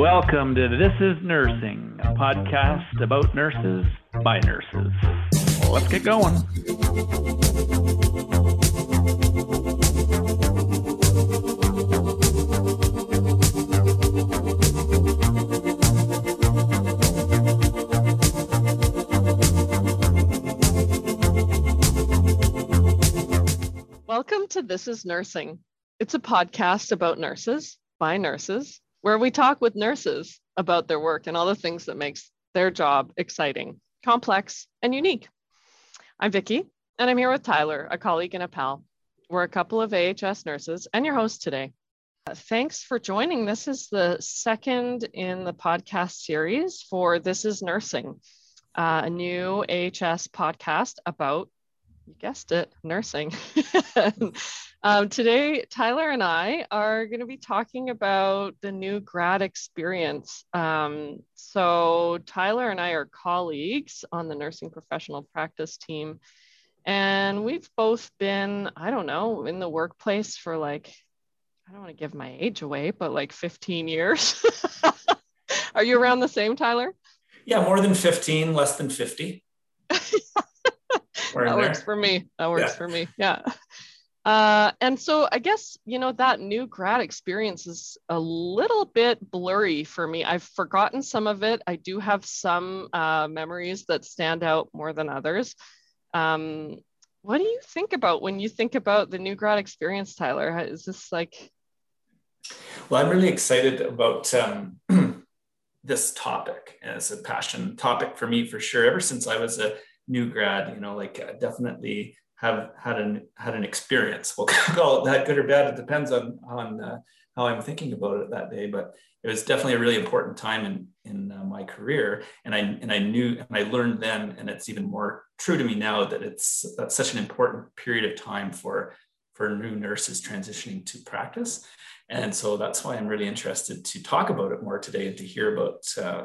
Welcome to This is Nursing, a podcast about nurses by nurses. Let's get going. Welcome to This is Nursing. It's a podcast about nurses by nurses where we talk with nurses about their work and all the things that makes their job exciting, complex, and unique. I'm Vicki, and I'm here with Tyler, a colleague and a pal. We're a couple of AHS nurses and your host today. Uh, thanks for joining. This is the second in the podcast series for This is Nursing, uh, a new AHS podcast about you guessed it, nursing. um, today, Tyler and I are going to be talking about the new grad experience. Um, so, Tyler and I are colleagues on the nursing professional practice team. And we've both been, I don't know, in the workplace for like, I don't want to give my age away, but like 15 years. are you around the same, Tyler? Yeah, more than 15, less than 50 that works for me. That works yeah. for me. Yeah. Uh, and so I guess, you know, that new grad experience is a little bit blurry for me. I've forgotten some of it. I do have some uh, memories that stand out more than others. Um, what do you think about when you think about the new grad experience, Tyler? Is this like. Well, I'm really excited about um, this topic as a passion topic for me for sure. Ever since I was a new grad, you know, like uh, definitely have had an had an experience. We'll call it that good or bad. It depends on on uh, how I'm thinking about it that day. But it was definitely a really important time in in uh, my career, and I and I knew and I learned then, and it's even more true to me now that it's that's such an important period of time for for new nurses transitioning to practice. And so that's why I'm really interested to talk about it more today and to hear about uh,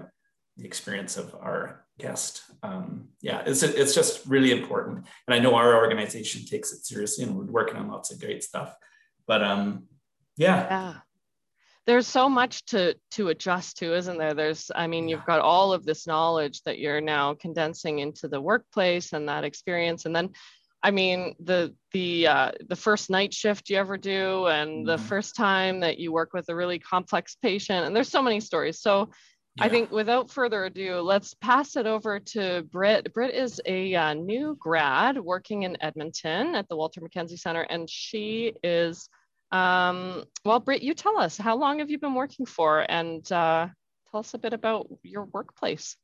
the experience of our guest. Um, yeah, it's it's just really important, and I know our organization takes it seriously, and we're working on lots of great stuff. But um, yeah. Yeah. There's so much to to adjust to, isn't there? There's, I mean, you've got all of this knowledge that you're now condensing into the workplace and that experience, and then I mean, the the uh, the first night shift you ever do, and the mm-hmm. first time that you work with a really complex patient, and there's so many stories. So I think without further ado, let's pass it over to Britt. Britt is a uh, new grad working in Edmonton at the Walter Mackenzie Center, and she is, um, well, Britt, you tell us, how long have you been working for? And uh, tell us a bit about your workplace.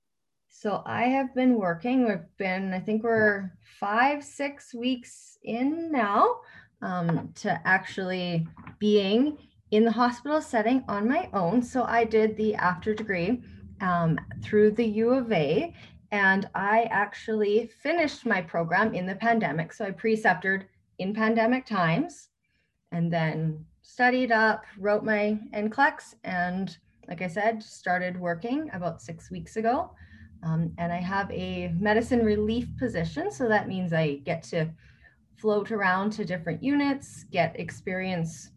So I have been working, we've been, I think we're five, six weeks in now um, to actually being in the hospital setting on my own. So I did the after degree um, through the U of A, and I actually finished my program in the pandemic. So I preceptored in pandemic times and then studied up, wrote my NCLEX, and like I said, started working about six weeks ago. Um, and I have a medicine relief position. So that means I get to float around to different units, get experience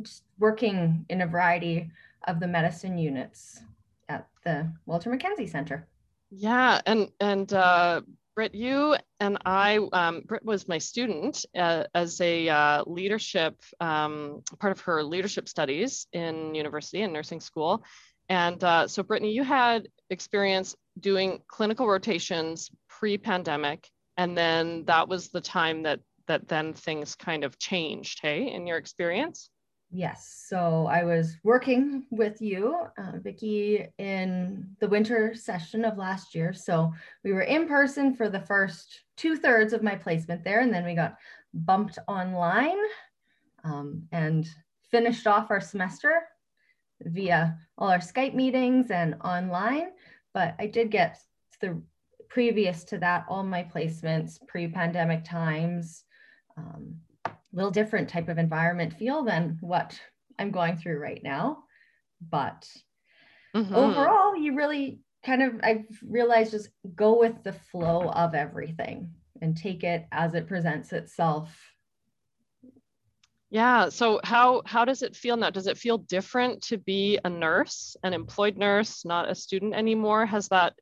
just working in a variety of the medicine units at the Walter Mackenzie Center. Yeah, and and uh, Britt, you and I, um, Britt was my student uh, as a uh, leadership um, part of her leadership studies in university and nursing school, and uh, so Brittany, you had experience doing clinical rotations pre-pandemic, and then that was the time that that then things kind of changed. Hey, in your experience? Yes. So I was working with you, uh, Vicki, in the winter session of last year. So we were in person for the first two thirds of my placement there, and then we got bumped online um, and finished off our semester via all our Skype meetings and online. But I did get the previous to that all my placements pre-pandemic times. Um, little different type of environment feel than what I'm going through right now. But mm-hmm. overall, you really kind of, I've realized just go with the flow of everything and take it as it presents itself. Yeah. So how how does it feel now? Does it feel different to be a nurse, an employed nurse, not a student anymore? Has that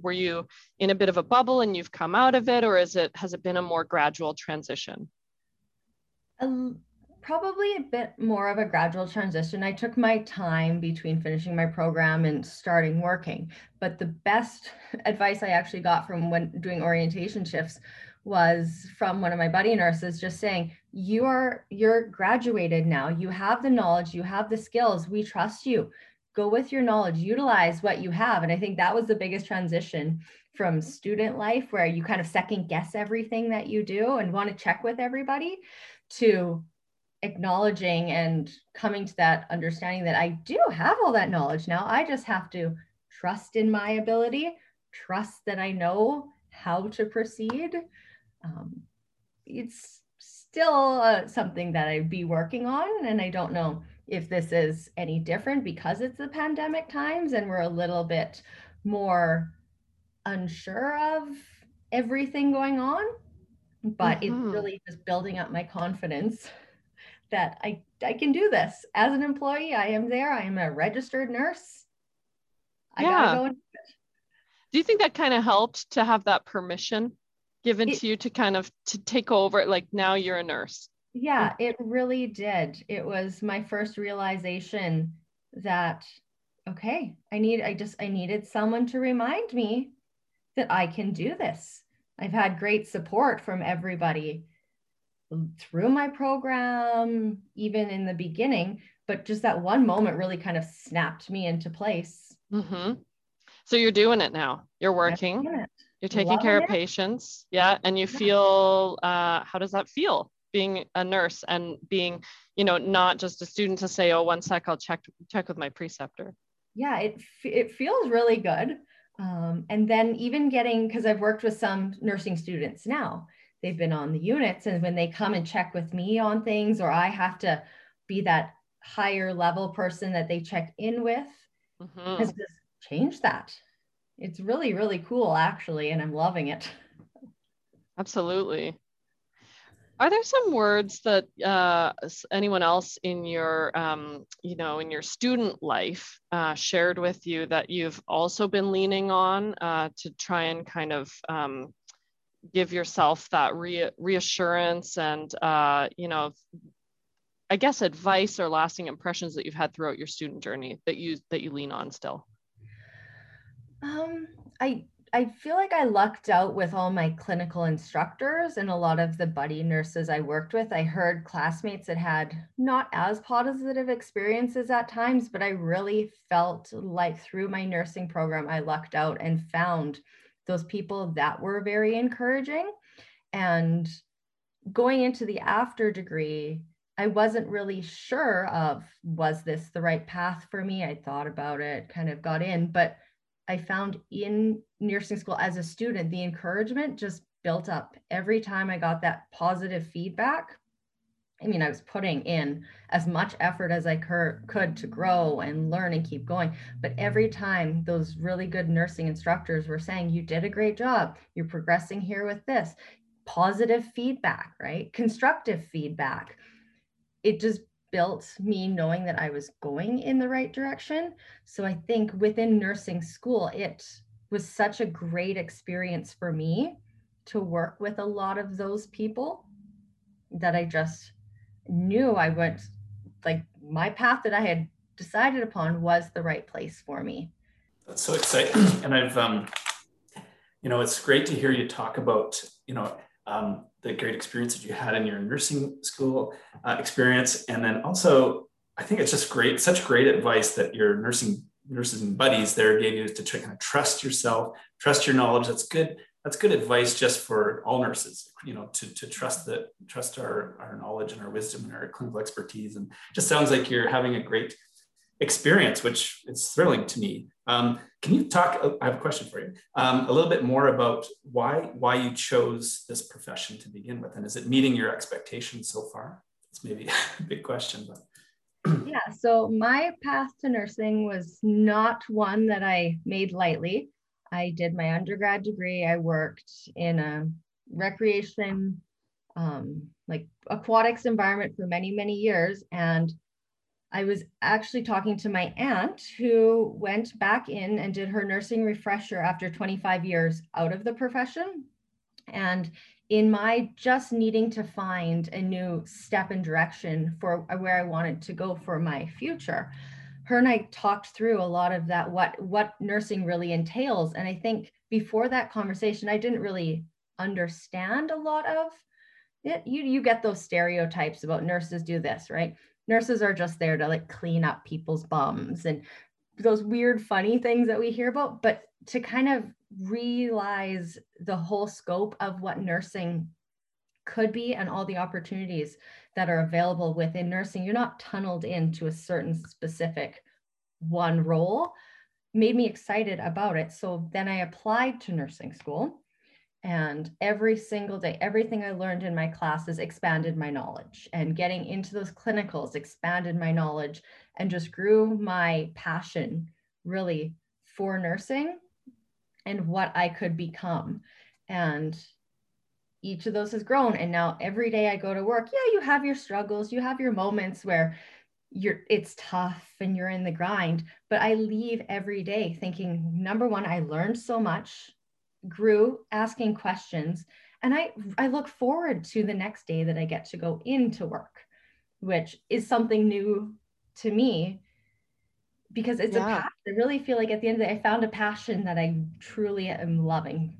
were you in a bit of a bubble and you've come out of it, or is it has it been a more gradual transition? Probably a bit more of a gradual transition. I took my time between finishing my program and starting working. But the best advice I actually got from when doing orientation shifts was from one of my buddy nurses just saying you are you're graduated now you have the knowledge you have the skills we trust you go with your knowledge utilize what you have and i think that was the biggest transition from student life where you kind of second guess everything that you do and want to check with everybody to acknowledging and coming to that understanding that i do have all that knowledge now i just have to trust in my ability trust that i know how to proceed um, it's still uh, something that I'd be working on. And I don't know if this is any different because it's the pandemic times and we're a little bit more unsure of everything going on. But mm-hmm. it's really just building up my confidence that I, I can do this. As an employee, I am there. I am a registered nurse. I yeah. gotta go and do it. Do you think that kind of helped to have that permission given it, to you to kind of to take over like now you're a nurse yeah it really did it was my first realization that okay i need i just i needed someone to remind me that i can do this i've had great support from everybody through my program even in the beginning but just that one moment really kind of snapped me into place mm-hmm. so you're doing it now you're working you're taking care of patients. Yeah. And you feel, uh, how does that feel being a nurse and being, you know, not just a student to say, oh, one sec, I'll check, check with my preceptor. Yeah, it, it feels really good. Um, and then even getting, because I've worked with some nursing students now, they've been on the units and when they come and check with me on things, or I have to be that higher level person that they check in with, mm-hmm. has just changed that. It's really really cool actually and i'm loving it. Absolutely are there some words that uh, anyone else in your um, you know in your student life uh, shared with you that you've also been leaning on uh, to try and kind of um, give yourself that re- reassurance and uh, you know i guess advice or lasting impressions that you've had throughout your student journey that you that you lean on still? Um, I I feel like I lucked out with all my clinical instructors and a lot of the buddy nurses I worked with. I heard classmates that had not as positive experiences at times, but I really felt like through my nursing program, I lucked out and found those people that were very encouraging. And going into the after degree, I wasn't really sure of was this the right path for me? I thought about it, kind of got in, but I found in nursing school as a student, the encouragement just built up every time I got that positive feedback. I mean, I was putting in as much effort as I could to grow and learn and keep going. But every time those really good nursing instructors were saying, You did a great job, you're progressing here with this, positive feedback, right? Constructive feedback. It just built me knowing that I was going in the right direction. So I think within nursing school, it was such a great experience for me to work with a lot of those people that I just knew I went like my path that I had decided upon was the right place for me. That's so exciting. And I've, um, you know, it's great to hear you talk about, you know, um, the great experience that you had in your nursing school uh, experience. And then also, I think it's just great, such great advice that your nursing nurses and buddies there gave you to try, kind of trust yourself, trust your knowledge. That's good. That's good advice just for all nurses, you know, to, to trust that, trust our, our knowledge and our wisdom and our clinical expertise. And just sounds like you're having a great experience, which is thrilling to me. Um, can you talk? Uh, I have a question for you. Um, a little bit more about why why you chose this profession to begin with, and is it meeting your expectations so far? It's maybe a big question, but. Yeah, so my path to nursing was not one that I made lightly. I did my undergrad degree. I worked in a recreation um, like aquatics environment for many, many years. And I was actually talking to my aunt who went back in and did her nursing refresher after 25 years out of the profession. And in my just needing to find a new step and direction for where I wanted to go for my future, her and I talked through a lot of that, what what nursing really entails. And I think before that conversation, I didn't really understand a lot of it. You you get those stereotypes about nurses do this, right? Nurses are just there to like clean up people's bums and those weird funny things that we hear about, but to kind of realize the whole scope of what nursing could be and all the opportunities that are available within nursing. You're not tunneled into a certain specific one role, made me excited about it. So then I applied to nursing school. And every single day, everything I learned in my classes expanded my knowledge. And getting into those clinicals expanded my knowledge and just grew my passion really for nursing and what I could become. And each of those has grown. And now every day I go to work, yeah, you have your struggles, you have your moments where you're it's tough and you're in the grind. But I leave every day thinking, number one, I learned so much, grew asking questions. And I I look forward to the next day that I get to go into work, which is something new to me because it's yeah. a passion. I really feel like at the end of the day, I found a passion that I truly am loving.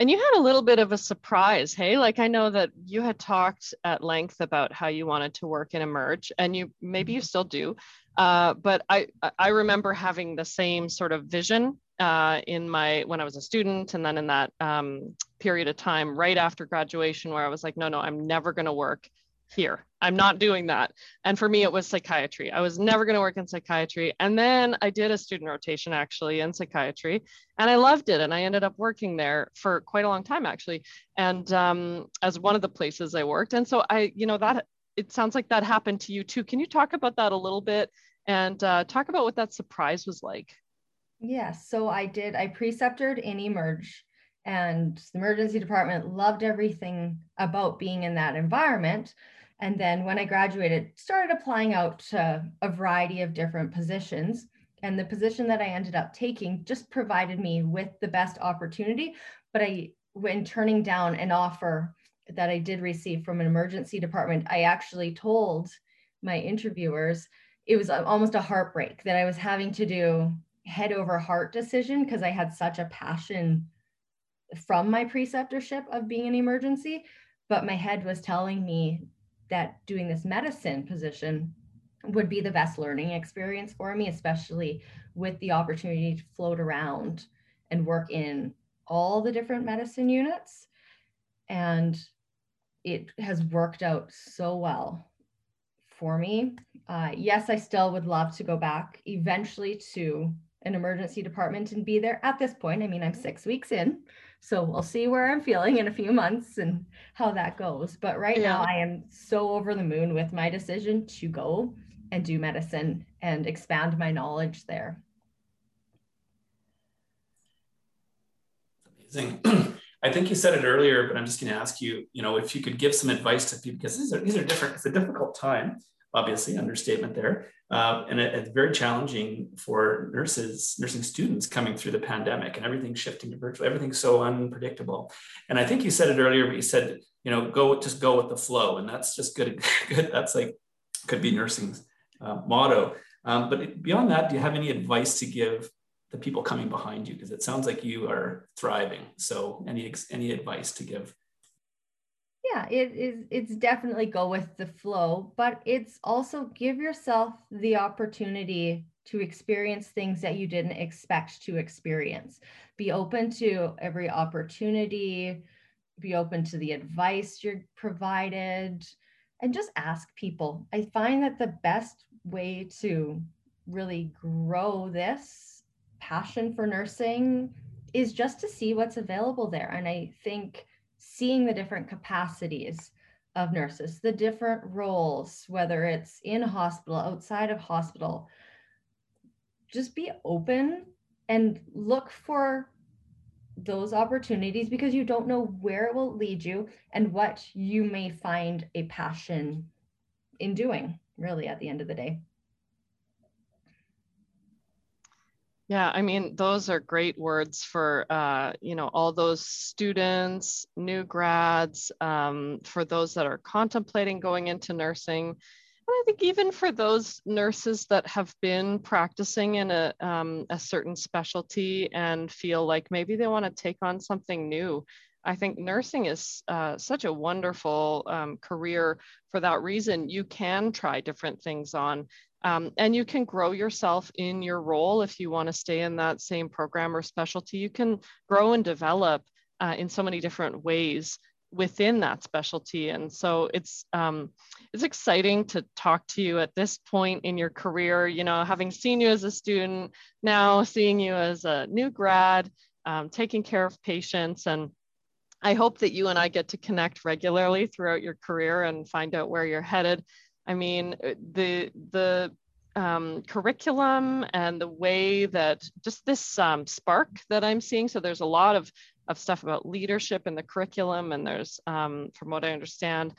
And you had a little bit of a surprise, hey? Like I know that you had talked at length about how you wanted to work in Emerge, and you maybe you still do, uh, but I I remember having the same sort of vision uh, in my when I was a student, and then in that um, period of time right after graduation, where I was like, no, no, I'm never going to work here. I'm not doing that. And for me, it was psychiatry. I was never going to work in psychiatry. And then I did a student rotation actually in psychiatry and I loved it. And I ended up working there for quite a long time actually. And um, as one of the places I worked. And so I, you know, that it sounds like that happened to you too. Can you talk about that a little bit and uh, talk about what that surprise was like? Yes. Yeah, so I did, I preceptored in Emerge and the emergency department loved everything about being in that environment and then when I graduated, started applying out to a variety of different positions. And the position that I ended up taking just provided me with the best opportunity. But I, when turning down an offer that I did receive from an emergency department, I actually told my interviewers it was uh, almost a heartbreak that I was having to do head over heart decision because I had such a passion from my preceptorship of being an emergency. But my head was telling me that doing this medicine position would be the best learning experience for me, especially with the opportunity to float around and work in all the different medicine units. And it has worked out so well for me. Uh, yes, I still would love to go back eventually to an emergency department and be there at this point. I mean, I'm six weeks in, so we'll see where I'm feeling in a few months and how that goes. But right yeah. now, I am so over the moon with my decision to go and do medicine and expand my knowledge there. Amazing. I think you said it earlier, but I'm just going to ask you, you know, if you could give some advice to people because these are these are different. It's a difficult time, obviously, understatement there. Uh, and it, it's very challenging for nurses, nursing students coming through the pandemic and everything shifting to virtual, everything's so unpredictable. And I think you said it earlier, but you said, you know, go, just go with the flow. And that's just good. good. That's like, could be nursing's uh, motto. Um, but beyond that, do you have any advice to give the people coming behind you? Because it sounds like you are thriving. So any, any advice to give yeah it is it's definitely go with the flow but it's also give yourself the opportunity to experience things that you didn't expect to experience. Be open to every opportunity be open to the advice you're provided and just ask people. I find that the best way to really grow this passion for nursing is just to see what's available there and i think seeing the different capacities of nurses, the different roles, whether it's in hospital, outside of hospital. Just be open and look for those opportunities because you don't know where it will lead you and what you may find a passion in doing, really, at the end of the day. Yeah, I mean, those are great words for, uh, you know, all those students, new grads, um, for those that are contemplating going into nursing. And I think even for those nurses that have been practicing in a, um, a certain specialty and feel like maybe they want to take on something new. I think nursing is uh, such a wonderful um, career for that reason. You can try different things on. Um, and you can grow yourself in your role if you want to stay in that same program or specialty. You can grow and develop uh, in so many different ways within that specialty. And so it's um, it's exciting to talk to you at this point in your career. You know, having seen you as a student, now seeing you as a new grad, um, taking care of patients and I hope that you and I get to connect regularly throughout your career and find out where you're headed. I mean, uh, the the um, curriculum and the way that just this um, spark that I'm seeing. So there's a lot of of stuff about leadership in the curriculum, and there's, um, from what I understand,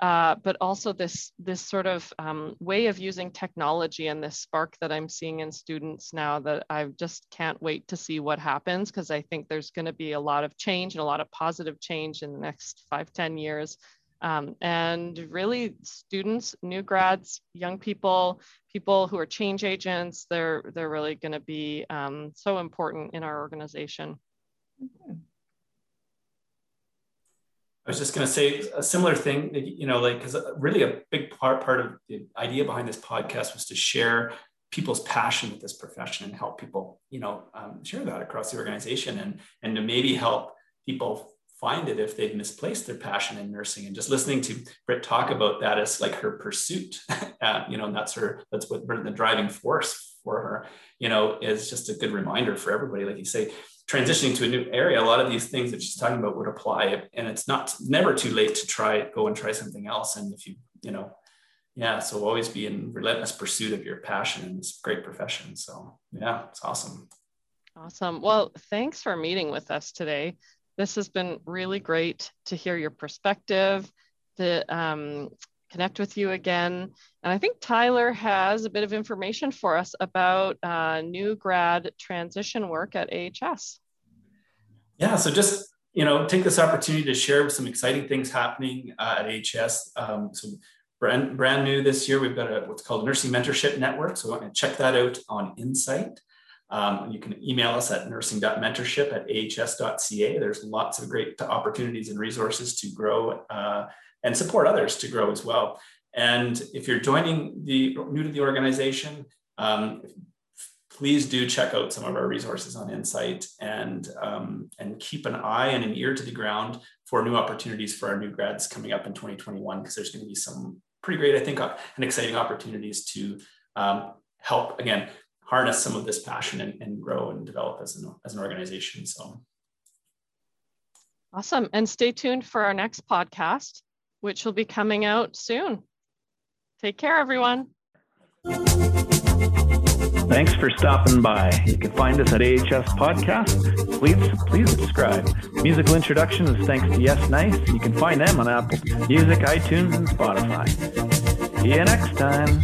uh, but also this this sort of um, way of using technology and this spark that I'm seeing in students now that I just can't wait to see what happens because I think there's going to be a lot of change and a lot of positive change in the next five ten years um, and really students, new grads, young people, people who are change agents, they're, they're really gonna be um, so important in our organization. I was just going to say a similar thing, you know, like, because really a big part, part of the idea behind this podcast was to share people's passion with this profession and help people, you know, um, share that across the organization and, and to maybe help people find it if they've misplaced their passion in nursing. And just listening to Britt talk about that as like her pursuit, uh, you know, and that's her, that's what the driving force for her, you know, is just a good reminder for everybody. Like you say, transitioning to a new area, a lot of these things that she's talking about would apply. And it's not never too late to try, go and try something else. And if you, you know, yeah, so always be in relentless pursuit of your passion in this great profession. So yeah, it's awesome. Awesome. Well, thanks for meeting with us today. This has been really great to hear your perspective, to um, connect with you again. And I think Tyler has a bit of information for us about uh, new grad transition work at AHS. Yeah, so just you know, take this opportunity to share some exciting things happening uh, at AHS. Um, so brand, brand new this year, we've got a, what's called a nursing mentorship network. So check that out on Insight. Um, you can email us at nursing.mentorship at ahs.ca. There's lots of great opportunities and resources to grow uh, and support others to grow as well. And if you're joining the new to the organization, um, please do check out some of our resources on Insight and, um, and keep an eye and an ear to the ground for new opportunities for our new grads coming up in 2021, because there's going to be some pretty great, I think, and exciting opportunities to um, help, again, harness some of this passion and, and grow and develop as an, as an organization. So awesome. And stay tuned for our next podcast, which will be coming out soon. Take care, everyone. Thanks for stopping by. You can find us at AHS Podcast. Please, please subscribe. Musical introduction is thanks to Yes Nice. You can find them on Apple Music, iTunes, and Spotify. See you next time.